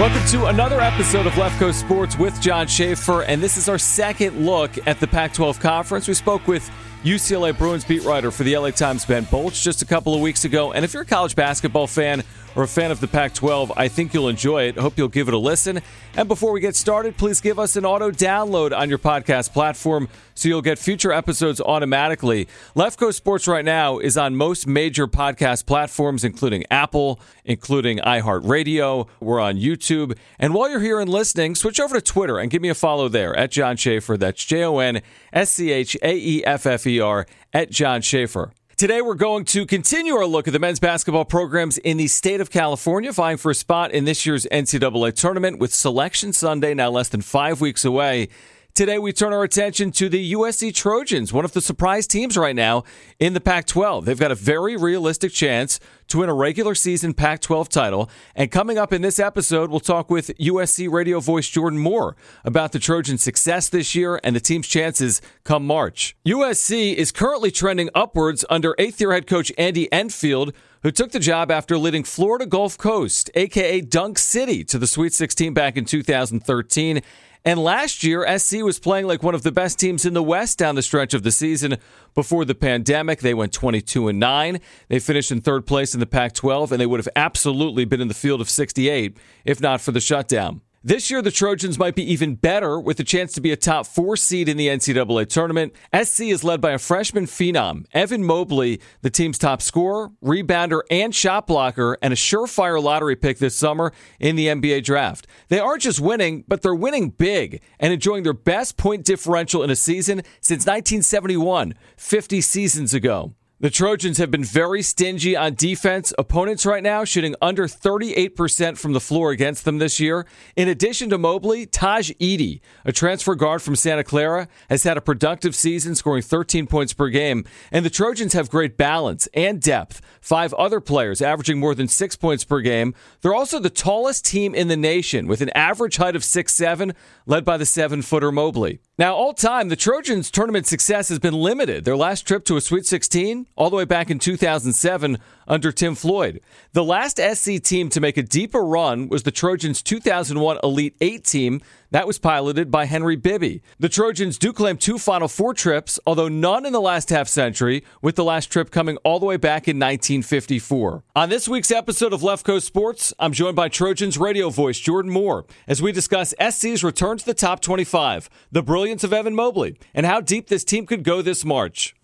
Welcome to another episode of Left Coast Sports with Jon Schaeffer, and this is our second look at the Pac 12 Conference. We spoke with UCLA Bruins beat writer for the LA Times, Ben Bolch, just a couple of weeks ago. And if you're a college basketball fan, or a fan of the Pac 12, I think you'll enjoy it. Hope you'll give it a listen. And before we get started, please give us an auto download on your podcast platform so you'll get future episodes automatically. Left Coast Sports right now is on most major podcast platforms, including Apple, including iHeartRadio. We're on YouTube. And while you're here and listening, switch over to Twitter and give me a follow there at Jon Schaeffer. That's J O N S C H A E F F E R at Jon Schaeffer. Today, we're going to continue our look at the men's basketball programs in the state of California, vying for a spot in this year's NCAA tournament with Selection Sunday now less than five weeks away. Today, we turn our attention to the USC Trojans, one of the surprise teams right now in the Pac 12. They've got a very realistic chance to win a regular season Pac 12 title. And coming up in this episode, we'll talk with USC radio voice Jordan Moore about the Trojans' success this year and the team's chances come March. USC is currently trending upwards under eighth year head coach Andy Enfield who took the job after leading Florida Gulf Coast, aka Dunk City, to the Sweet 16 back in 2013 and last year, SC was playing like one of the best teams in the West down the stretch of the season. Before the pandemic, they went 22 and 9. They finished in third place in the Pac 12, and they would have absolutely been in the field of 68 if not for the shutdown. This year, the Trojans might be even better with a chance to be a top four seed in the NCAA tournament. SC is led by a freshman phenom, Evan Mobley, the team's top scorer, rebounder, and shot blocker, and a surefire lottery pick this summer in the NBA draft. They aren't just winning, but they're winning big and enjoying their best point differential in a season since 1971, 50 seasons ago. The Trojans have been very stingy on defense. Opponents right now shooting under 38% from the floor against them this year. In addition to Mobley, Tahj Eaddy, a transfer guard from Santa Clara, has had a productive season, scoring 13 points per game. And the Trojans have great balance and depth. Five other players averaging more than six points per game. They're also the tallest team in the nation with an average height of six seven, led by the seven footer Mobley. Now, all time, the Trojans' tournament success has been limited. Their last trip to a Sweet 16, all the way back in 2007 under Tim Floyd. The last SC team to make a deeper run was the Trojans' 2001 Elite Eight team that was piloted by Henry Bibby. The Trojans do claim two Final Four trips, although none in the last half century, with the last trip coming all the way back in 1954. On this week's episode of Left Coast Sports, I'm joined by Trojans radio voice Jordan Moore as we discuss SC's return to the top 25, the brilliance of Evan Mobley, and how deep this team could go this March.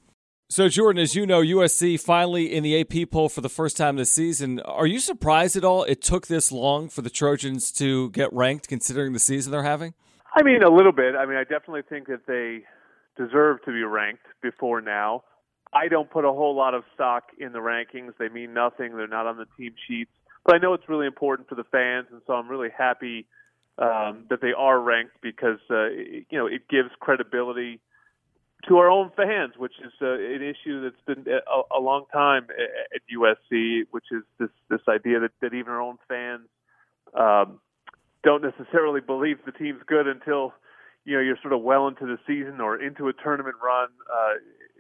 So, Jordan, as you know, USC finally in the AP poll for the first time this season. Are you surprised at all it took this long for the Trojans to get ranked, considering the season they're having? I mean, a little bit. I mean, I definitely think that they deserve to be ranked before now. I don't put a whole lot of stock in the rankings. They mean nothing. They're not on the team sheets. But I know it's really important for the fans, and so I'm really happy um, that they are ranked because uh, you know it gives credibility to our own fans, which is uh, an issue that's been a, a long time at USC, which is this this idea that, that even our own fans um, don't necessarily believe the team's good until you know you're sort of well into the season or into a tournament run. Uh,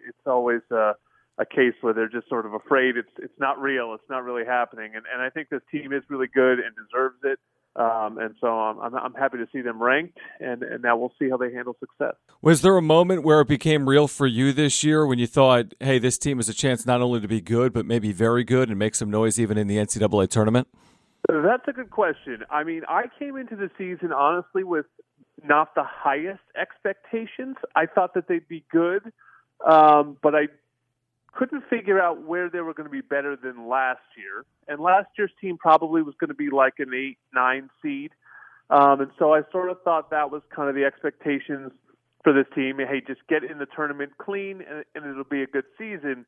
it's always uh, a case where they're just sort of afraid it's it's not real, it's not really happening, and and I think this team is really good and deserves it. Um, and so I'm, I'm happy to see them ranked, and, and now we'll see how they handle success. Was there a moment where it became real for you this year when you thought, hey, this team has a chance not only to be good, but maybe very good and make some noise even in the NCAA tournament? That's a good question. I mean, I came into the season honestly with not the highest expectations. I thought that they'd be good, um, but I couldn't figure out where they were going to be better than last year. And last year's team probably was going to be like an eight, nine seed. Um, and so I sort of thought that was kind of the expectations for this team. Hey, just get in the tournament clean and, and it'll be a good season.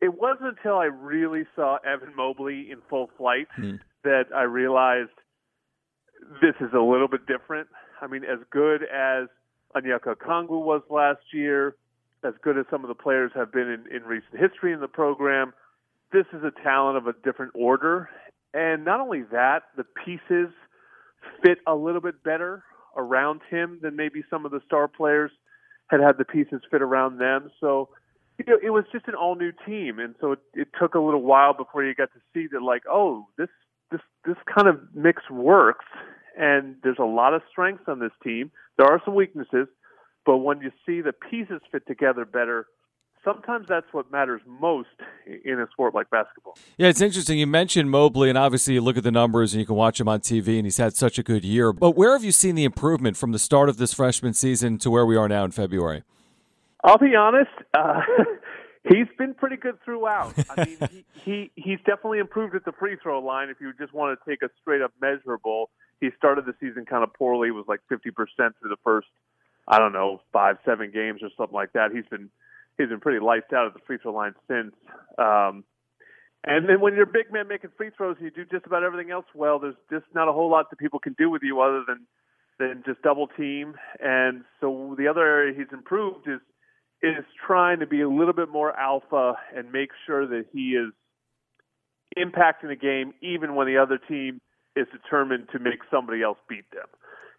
It wasn't until I really saw Evan Mobley in full flight mm. that I realized this is a little bit different. I mean, as good as Onyeka Okongwu was last year, as good as some of the players have been in, in recent history in the program, this is a talent of a different order. And not only that, the pieces fit a little bit better around him than maybe some of the star players had had the pieces fit around them. So you know, it was just an all new team, and so it, it took a little while before you got to see that, like, oh, this this this kind of mix works. and there's a lot of strengths on this team. There are some weaknesses, but when you see the pieces fit together better, sometimes that's what matters most in a sport like basketball. Yeah, it's interesting. You mentioned Mobley, and obviously you look at the numbers and you can watch him on TV, and he's had such a good year. But where have you seen the improvement from the start of this freshman season to where we are now in February? I'll be honest. Uh, he's been pretty good throughout. I mean, he, he he's definitely improved at the free throw line. If you just want to take a straight up measurable, he started the season kind of poorly. Was like fifty percent through the first, I don't know, five seven games or something like that. He's been he's been pretty lights out at the free throw line since. Um, and then when you're a big man making free throws, you do just about everything else well. There's just not a whole lot that people can do with you other than than just double team. And so the other area he's improved is is trying to be a little bit more alpha and make sure that he is impacting the game even when the other team is determined to make somebody else beat them.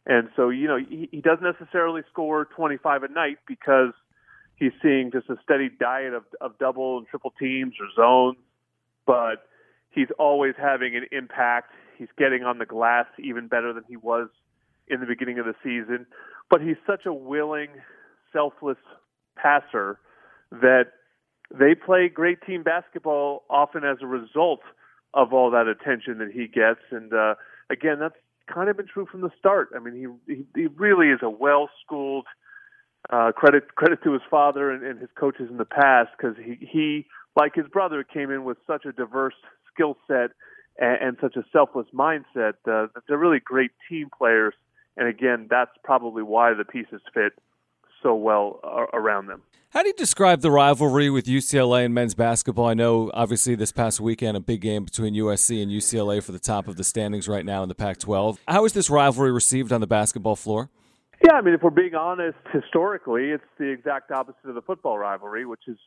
And so, you know, he, he doesn't necessarily score 25 a night because he's seeing just a steady diet of, of double and triple teams or zones, but he's always having an impact. He's getting on the glass even better than he was in the beginning of the season. But he's such a willing, selfless passer that they play great team basketball often as a result of all that attention that he gets. And uh, again, that's kind of been true from the start. I mean, he he, he really is a well schooled uh, credit credit to his father and, and his coaches in the past because he he like his brother came in with such a diverse skill set and, and such a selfless mindset uh, they're really great team players. And again, that's probably why the pieces fit so well uh, around them. How do you describe the rivalry with UCLA and men's basketball? I know, obviously, this past weekend, a big game between USC and UCLA for the top of the standings right now in the Pac 12. How is this rivalry received on the basketball floor? Yeah, I mean, if we're being honest, historically, it's the exact opposite of the football rivalry, which is,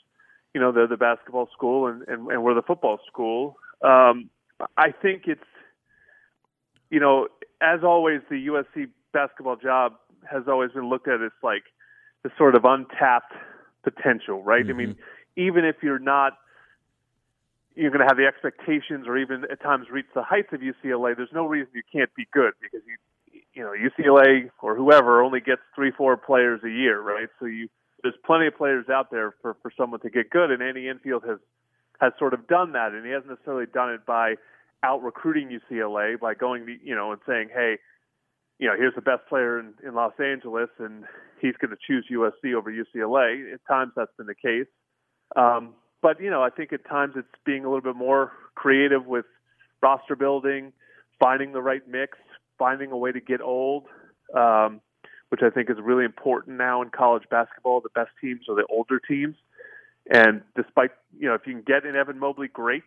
you know, they're the basketball school and, and, and we're the football school. Um, I think it's, you know, as always, the USC basketball job has always been looked at as like the sort of untapped potential, right? Mm-hmm. I mean, mm-hmm. even if you're not you're going to have the expectations or even at times reach the heights of UCLA, there's no reason you can't be good because you you know, UCLA or whoever only gets three, four players a year, right? So you there's plenty of players out there for for someone to get good, and Andy Enfield has has sort of done that, and he hasn't necessarily done it by out recruiting UCLA by going, you know, and saying, hey, you know, here's the best player in, in Los Angeles, and he's going to choose USC over UCLA. At times that's been the case, um, but you know, I think at times it's being a little bit more creative with roster building, finding the right mix, finding a way to get old, um, which I think is really important now in college basketball. The best teams are the older teams. And despite, you know, if you can get an Evan Mobley, great.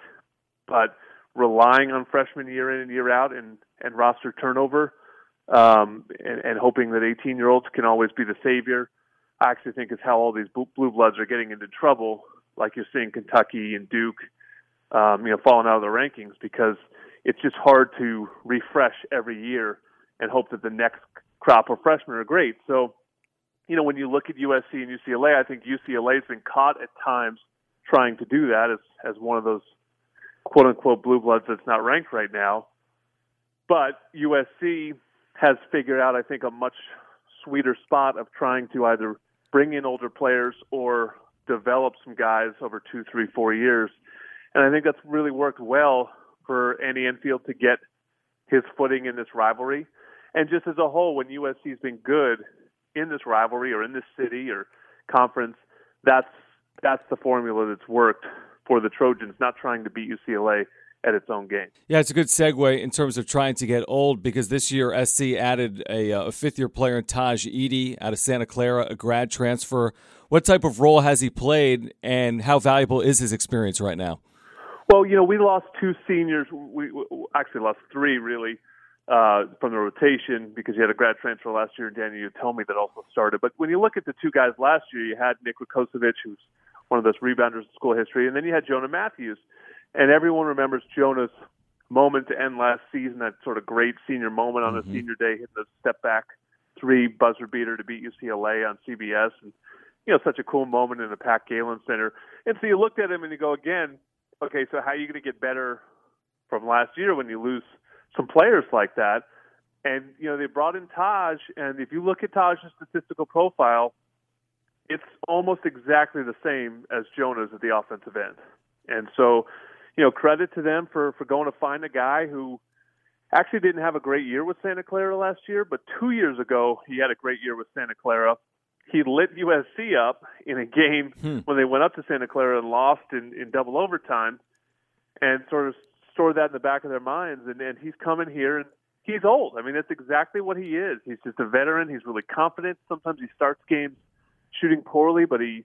But relying on freshmen year in and year out and, and roster turnover um, and, and hoping that 18 year olds can always be the savior, I actually think is how all these blue bloods are getting into trouble, like you're seeing Kentucky and Duke, um, you know, falling out of the rankings because – it's just hard to refresh every year and hope that the next crop of freshmen are great. So, you know, when you look at USC and UCLA, I think UCLA has been caught at times trying to do that as as one of those quote unquote blue bloods that's not ranked right now. But USC has figured out, I think, a much sweeter spot of trying to either bring in older players or develop some guys over two, three, four years. And I think that's really worked well for Andy Enfield to get his footing in this rivalry. And just as a whole, when USC's been good in this rivalry or in this city or conference, that's that's the formula that's worked for the Trojans, not trying to beat UCLA at its own game. Yeah, it's a good segue in terms of trying to get old because this year SC added a, uh, a fifth year player in Tahj Eaddy out of Santa Clara, a grad transfer. What type of role has he played, and how valuable is his experience right now? Well, you know, we lost two seniors. We, we actually lost three, really, uh, from the rotation because you had a grad transfer last year, and Daniel Utomi that also started. But when you look at the two guys last year, you had Nick Rakocevic, who's one of those rebounders in school history, and then you had Jonah Matthews. And everyone remembers Jonah's moment to end last season, that sort of great senior moment on mm-hmm. a senior day, hitting the step back three buzzer beater to beat UCLA on CBS. And, you know, such a cool moment in the Pat Galen Center. And so you looked at him and you go, again, okay, so how are you going to get better from last year when you lose some players like that? And you know they brought in Tahj, and if you look at Tahj's statistical profile, it's almost exactly the same as Jonah's at the offensive end. And so, you know, credit to them for for going to find a guy who actually didn't have a great year with Santa Clara last year, but two years ago he had a great year with Santa Clara. He lit USC up in a game hmm. when they went up to Santa Clara and lost in, in double overtime, and sort of stored that in the back of their minds. And, and he's coming here and he's old. I mean, that's exactly what he is. He's just a veteran. He's really confident. Sometimes he starts games shooting poorly, but he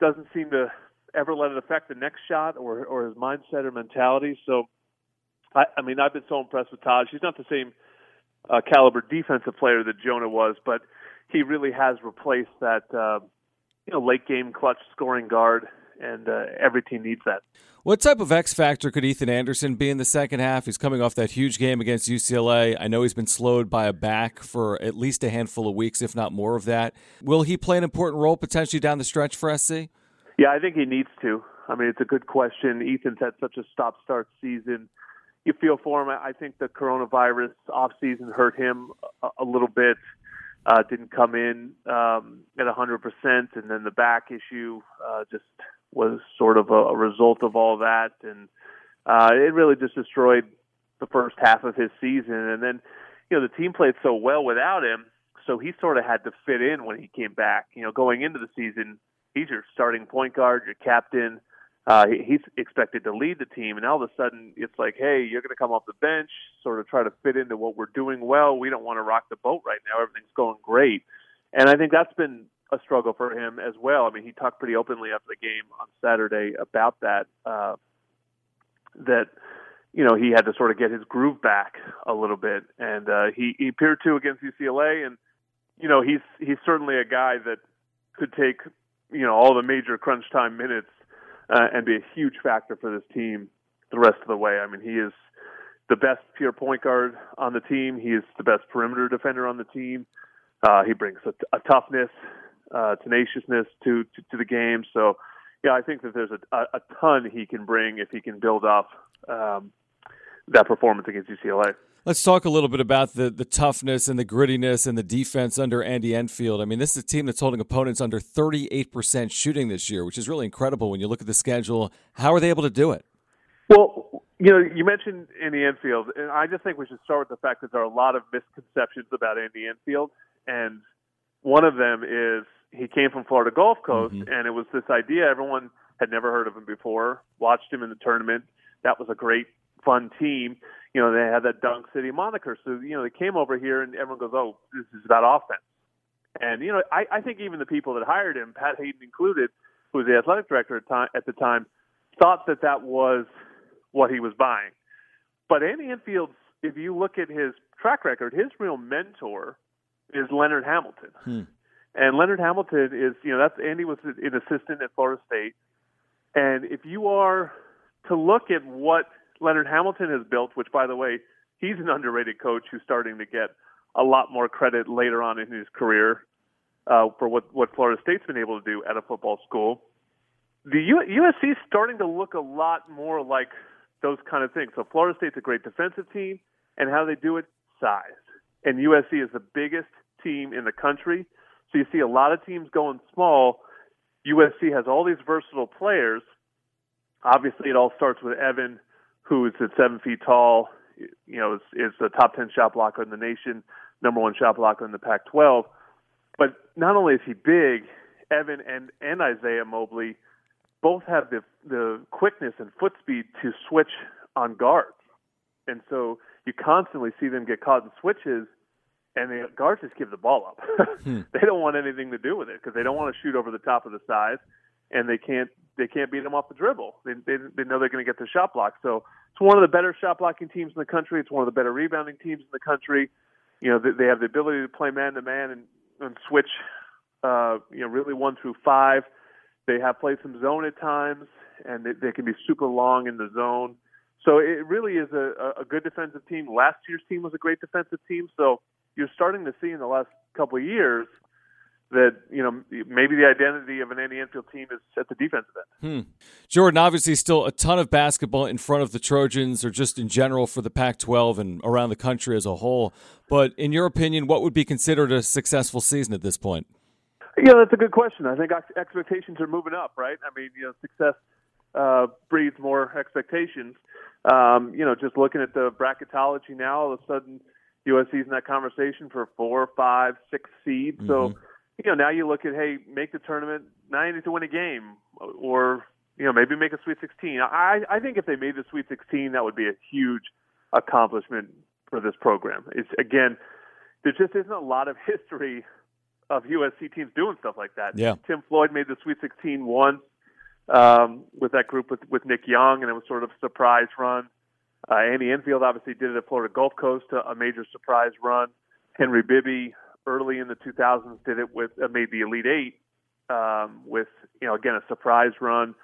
doesn't seem to ever let it affect the next shot or or his mindset or mentality. So, I, I mean, I've been so impressed with Tahj. He's not the same uh, caliber defensive player that Jonah was, but he really has replaced that uh, you know late game clutch scoring guard, and uh, every team needs that. What type of X factor could Ethan Anderson be in the second half? He's coming off that huge game against UCLA. I know he's been slowed by a back for at least a handful of weeks, if not more of that. Will he play an important role potentially down the stretch for SC? Yeah, I think he needs to. I mean, it's a good question. Ethan's had such a stop-start season. You feel for him. I think the coronavirus off season hurt him a, a little bit. Uh, didn't come in um, at 100%, and then the back issue uh, just was sort of a, a result of all that, and uh, it really just destroyed the first half of his season. And then, you know, the team played so well without him, so he sort of had to fit in when he came back. You know, going into the season, he's your starting point guard, your captain. Uh, he's expected to lead the team, and all of a sudden it's like, hey, you're going to come off the bench, sort of try to fit into what we're doing well. We don't want to rock the boat right now. Everything's going great, and I think that's been a struggle for him as well. I mean, he talked pretty openly after the game on Saturday about that. Uh, that you know he had to sort of get his groove back a little bit, and uh, he he appeared to against UCLA, and you know he's he's certainly a guy that could take you know all the major crunch time minutes uh, and be a huge factor for this team the rest of the way. I mean, he is the best pure point guard on the team. He is the best perimeter defender on the team. Uh, he brings a, a toughness, uh, tenaciousness to, to to the game. So, yeah, I think that there's a, a, a ton he can bring if he can build off um, that performance against UCLA. Let's talk a little bit about the, the toughness and the grittiness and the defense under Andy Enfield. I mean, this is a team that's holding opponents under 38% shooting this year, which is really incredible when you look at the schedule. How are they able to do it? Well, you know, you mentioned Andy Enfield, and I just think we should start with the fact that there are a lot of misconceptions about Andy Enfield, and one of them is he came from Florida Gulf Coast, mm-hmm. and it was this idea everyone had never heard of him before, watched him in the tournament. That was a great, fun team you know, they had that Dunk City moniker. So, you know, they came over here and everyone goes, oh, this is about offense. And, you know, I, I think even the people that hired him, Pat Haden included, who was the athletic director at, time, at the time, thought that that was what he was buying. But Andy Enfield's, if you look at his track record, his real mentor is Leonard Hamilton. Hmm. And Leonard Hamilton is, you know, that's Andy was an assistant at Florida State. And if you are to look at what – Leonard Hamilton has built, which, by the way, he's an underrated coach who's starting to get a lot more credit later on in his career uh, for what, what Florida State's been able to do at a football school. The U- USC is starting to look a lot more like those kind of things. So Florida State's a great defensive team, and how they do it, size. And USC is the biggest team in the country. So you see a lot of teams going small. USC has all these versatile players. Obviously, it all starts with Evan who is at seven feet tall, you know, is, is the top 10 shot blocker in the nation, number one shot blocker in the Pac 12. But not only is he big, Evan and, and Isaiah Mobley both have the, the quickness and foot speed to switch on guards. And so you constantly see them get caught in switches, and the guards just give the ball up. hmm. They don't want anything to do with it because they don't want to shoot over the top of the size, and they can't they can't beat them off the dribble. They they, they know they're going to get the shot block. So it's one of the better shot blocking teams in the country. It's one of the better rebounding teams in the country. You know, they, they have the ability to play man to man and and switch. Uh, you know, really one through five. They have played some zone at times, and they, they can be super long in the zone. So it really is a, a good defensive team. Last year's team was a great defensive team. So you're starting to see in the last couple of years that you know maybe the identity of an Andy Enfield team is at the defensive end. Hmm. Jordan, obviously, still a ton of basketball in front of the Trojans, or just in general for the Pac-12 and around the country as a whole. But in your opinion, what would be considered a successful season at this point? Yeah, that's a good question. I think expectations are moving up, right? I mean, you know, success uh, breeds more expectations. Um, you know, just looking at the bracketology now, all of a sudden USC's in that conversation for four, five, six seeds. Mm-hmm. So you know, now you look at hey, make the tournament. Now you need to win a game, or you know, maybe make a Sweet 16. I I think if they made the Sweet 16, that would be a huge accomplishment for this program. It's again, there just isn't a lot of history of USC teams doing stuff like that. Yeah. Tim Floyd made the Sweet 16 once um, with that group with with Nick Young, and it was sort of a surprise run. Uh, Andy Enfield obviously did it at Florida Gulf Coast, a, a major surprise run. Henry Bibby early in the 2000s did it with uh, made the Elite Eight um, with you know again a surprise run.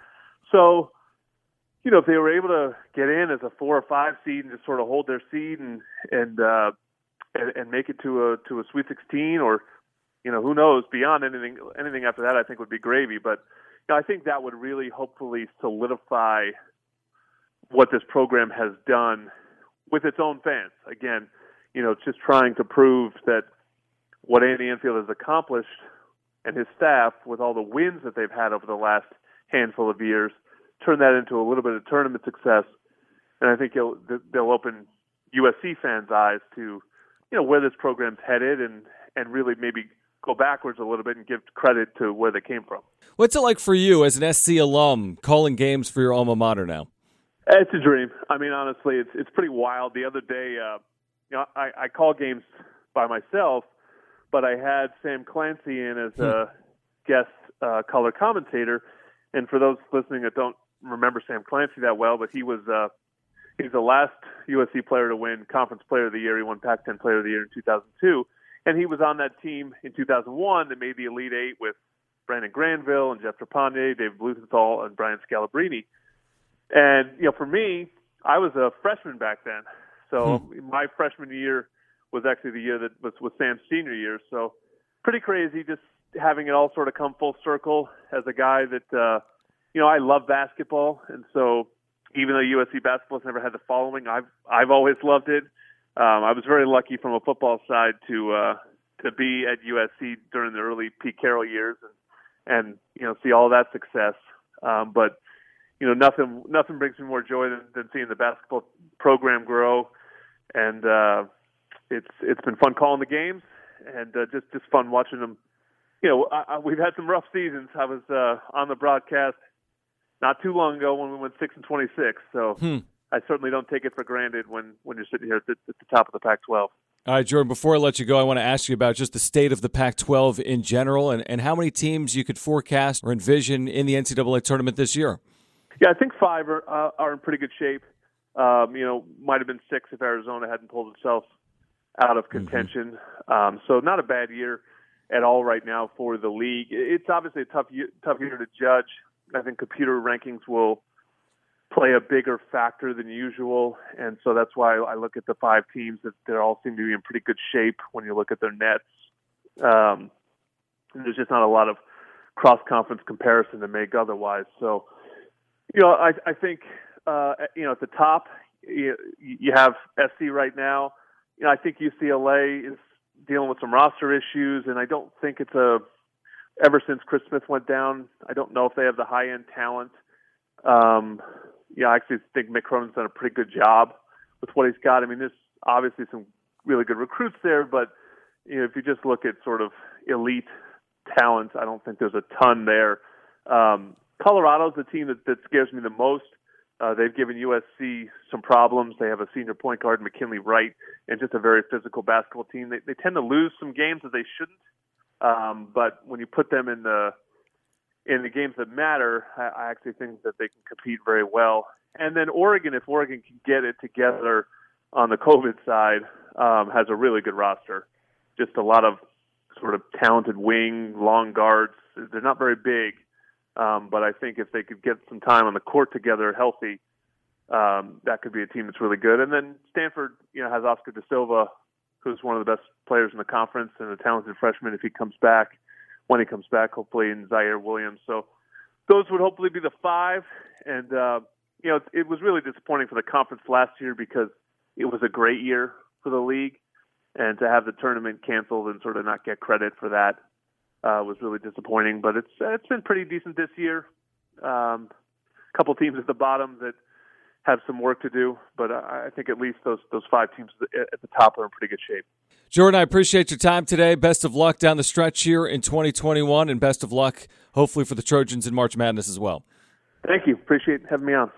So you know if they were able to get in as a four or five seed and just sort of hold their seed and and uh, and, and make it to a to a Sweet 16 or you know who knows beyond anything anything after that I think would be gravy. But you know, I think that would really hopefully solidify what this program has done with its own fans. Again, you know, just trying to prove that what Andy Enfield has accomplished and his staff with all the wins that they've had over the last handful of years, turn that into a little bit of tournament success, and I think they'll they'll open USC fans' eyes to you know where this program's headed and and really maybe go backwards a little bit and give credit to where they came from. What's it like for you as an SC alum calling games for your alma mater now? It's a dream. I mean, honestly, it's it's pretty wild. The other day, uh, you know, I, I call games by myself, but I had Sam Clancy in as a hmm. guest uh, color commentator. And for those listening that don't remember Sam Clancy that well, but he was uh, he's the last USC player to win Conference Player of the Year. He won Pac-10 Player of the Year in 2002, and he was on that team in 2001 that made the Elite Eight with Brandon Granville and Jeff Trapani, David Bluthenthal, and Brian Scalabrine. And you know, for me, I was a freshman back then, so hmm. my freshman year was actually the year that was was Sam's senior year. So pretty crazy, just having it all sort of come full circle as a guy that uh, you know I love basketball, and so even though USC basketball's never had the following, I've I've always loved it. Um, I was very lucky from a football side to uh, to be at USC during the early Pete Carroll years and and you know see all that success. Um, but you know nothing nothing brings me more joy than, than seeing the basketball program grow and uh, it's it's been fun calling the games and uh, just just fun watching them. You know, I, I, we've had some rough seasons. I was uh, on the broadcast not too long ago when we went six and twenty six. So hmm. I certainly don't take it for granted when when you're sitting here at the, at the top of the Pac-12. All right, Jordan, before I let you go, I want to ask you about just the state of the Pac 12 in general and, and how many teams you could forecast or envision in the NCAA tournament this year. Yeah, I think five are, uh, are in pretty good shape. Um, you know, might have been six if Arizona hadn't pulled itself out of mm-hmm. contention. Mm-hmm. Um, so not a bad year at all right now for the league. It's obviously a tough year, tough year to judge. I think computer rankings will play a bigger factor than usual, and so that's why I look at the five teams that they all seem to be in pretty good shape when you look at their nets. Um, there's just not a lot of cross conference comparison to make otherwise. So, you know, I, I think uh, you know at the top you, you have SC right now you know, I think UCLA is dealing with some roster issues, and I don't think it's a. Ever since Chris Smith went down, I don't know if they have the high end talent. Um, yeah, I actually think Mick Cronin's done a pretty good job with what he's got. I mean, there's obviously some really good recruits there, but you know, if you just look at sort of elite talent, I don't think there's a ton there. Um, Colorado's the team that, that scares me the most. Uh, they've given USC some problems. They have a senior point guard, McKinley Wright, and just a very physical basketball team. They, they tend to lose some games that they shouldn't, um, but when you put them in the in the games that matter, I, I actually think that they can compete very well. And then Oregon, if Oregon can get it together on the COVID side, um, has a really good roster. Just a lot of sort of talented wing, long guards. They're not very big, um, but I think if they could get some time on the court together, healthy, um, that could be a team that's really good. And then Stanford, you know, has Oscar da Silva, who's one of the best players in the conference and a talented freshman if he comes back. when he comes back, hopefully, and Ziaire Williams. So those would hopefully be the five. And uh, you know, it, it was really disappointing for the conference last year because it was a great year for the league, and to have the tournament canceled and sort of not get credit for that uh, was really disappointing. But it's it's been pretty decent this year. Um, a couple teams at the bottom that have some work to do, but I think at least those those five teams at the top are in pretty good shape. Jordan, I appreciate your time today. Best of luck down the stretch here in 2021, and best of luck, hopefully, for the Trojans in March Madness as well. Thank you. Appreciate having me on.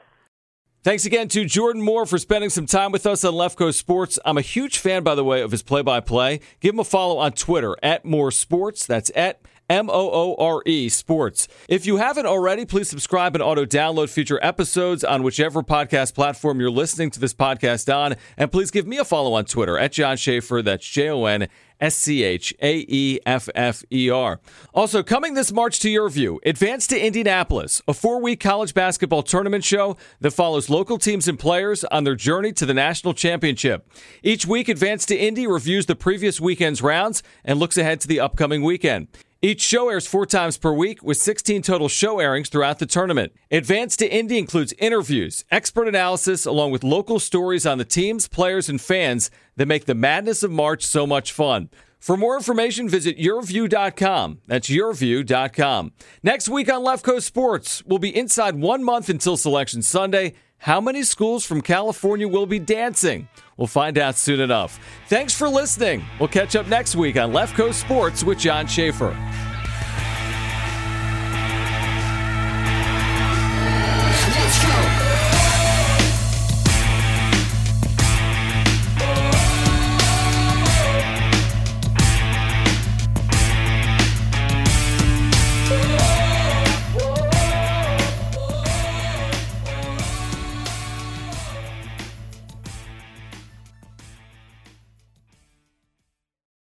Thanks again to Jordan Moore for spending some time with us on Left Coast Sports. I'm a huge fan, by the way, of his play by play. Give him a follow on Twitter at Moore Sports. That's at M O O R E Sports. If you haven't already, please subscribe and auto download future episodes on whichever podcast platform you're listening to this podcast on. And please give me a follow on Twitter at Jon Schaeffer. That's J O N S C H A E F F E R. Also, coming this March to your view, Advance to Indianapolis, a four week college basketball tournament show that follows local teams and players on their journey to the national championship. Each week, Advance to Indy reviews the previous weekend's rounds and looks ahead to the upcoming weekend. Each show airs four times per week with 16 total show airings throughout the tournament. Advance to Indy includes interviews, expert analysis, along with local stories on the teams, players, and fans that make the madness of March so much fun. For more information, visit yourview.com. That's yourview.com. Next week on Left Coast Sports, we'll be inside one month until Selection Sunday. How many schools from California will be dancing? We'll find out soon enough. Thanks for listening. We'll catch up next week on Left Coast Sports with Jon Schaeffer.